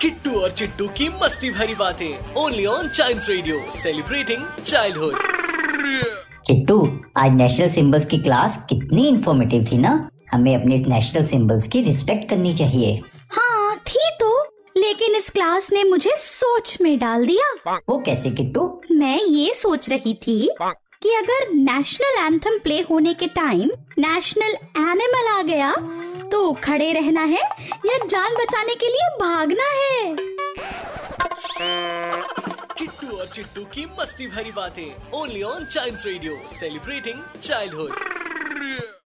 किट्टू और चिट्टू की मस्ती भरी बातें only on child radio celebrating childhood Kittu आज नेशनल सिंबल्स की क्लास कितनी इन्फॉर्मेटिव थी ना? हमें अपने नेशनल सिंबल्स की रिस्पेक्ट करनी चाहिए। हाँ थी तो लेकिन इस क्लास ने मुझे सोच में डाल दिया। वो कैसे किट्टू? मैं ये सोच रही थी कि अगर नेशनल एंथम प्ले होने के टाइम नेशनल एनिमल आ गया तो खड़े रहना है या जान बचाने के लिए भागना है। किट्टू और चिट्टू की मस्ती भरी बातें only on child radio celebrating childhood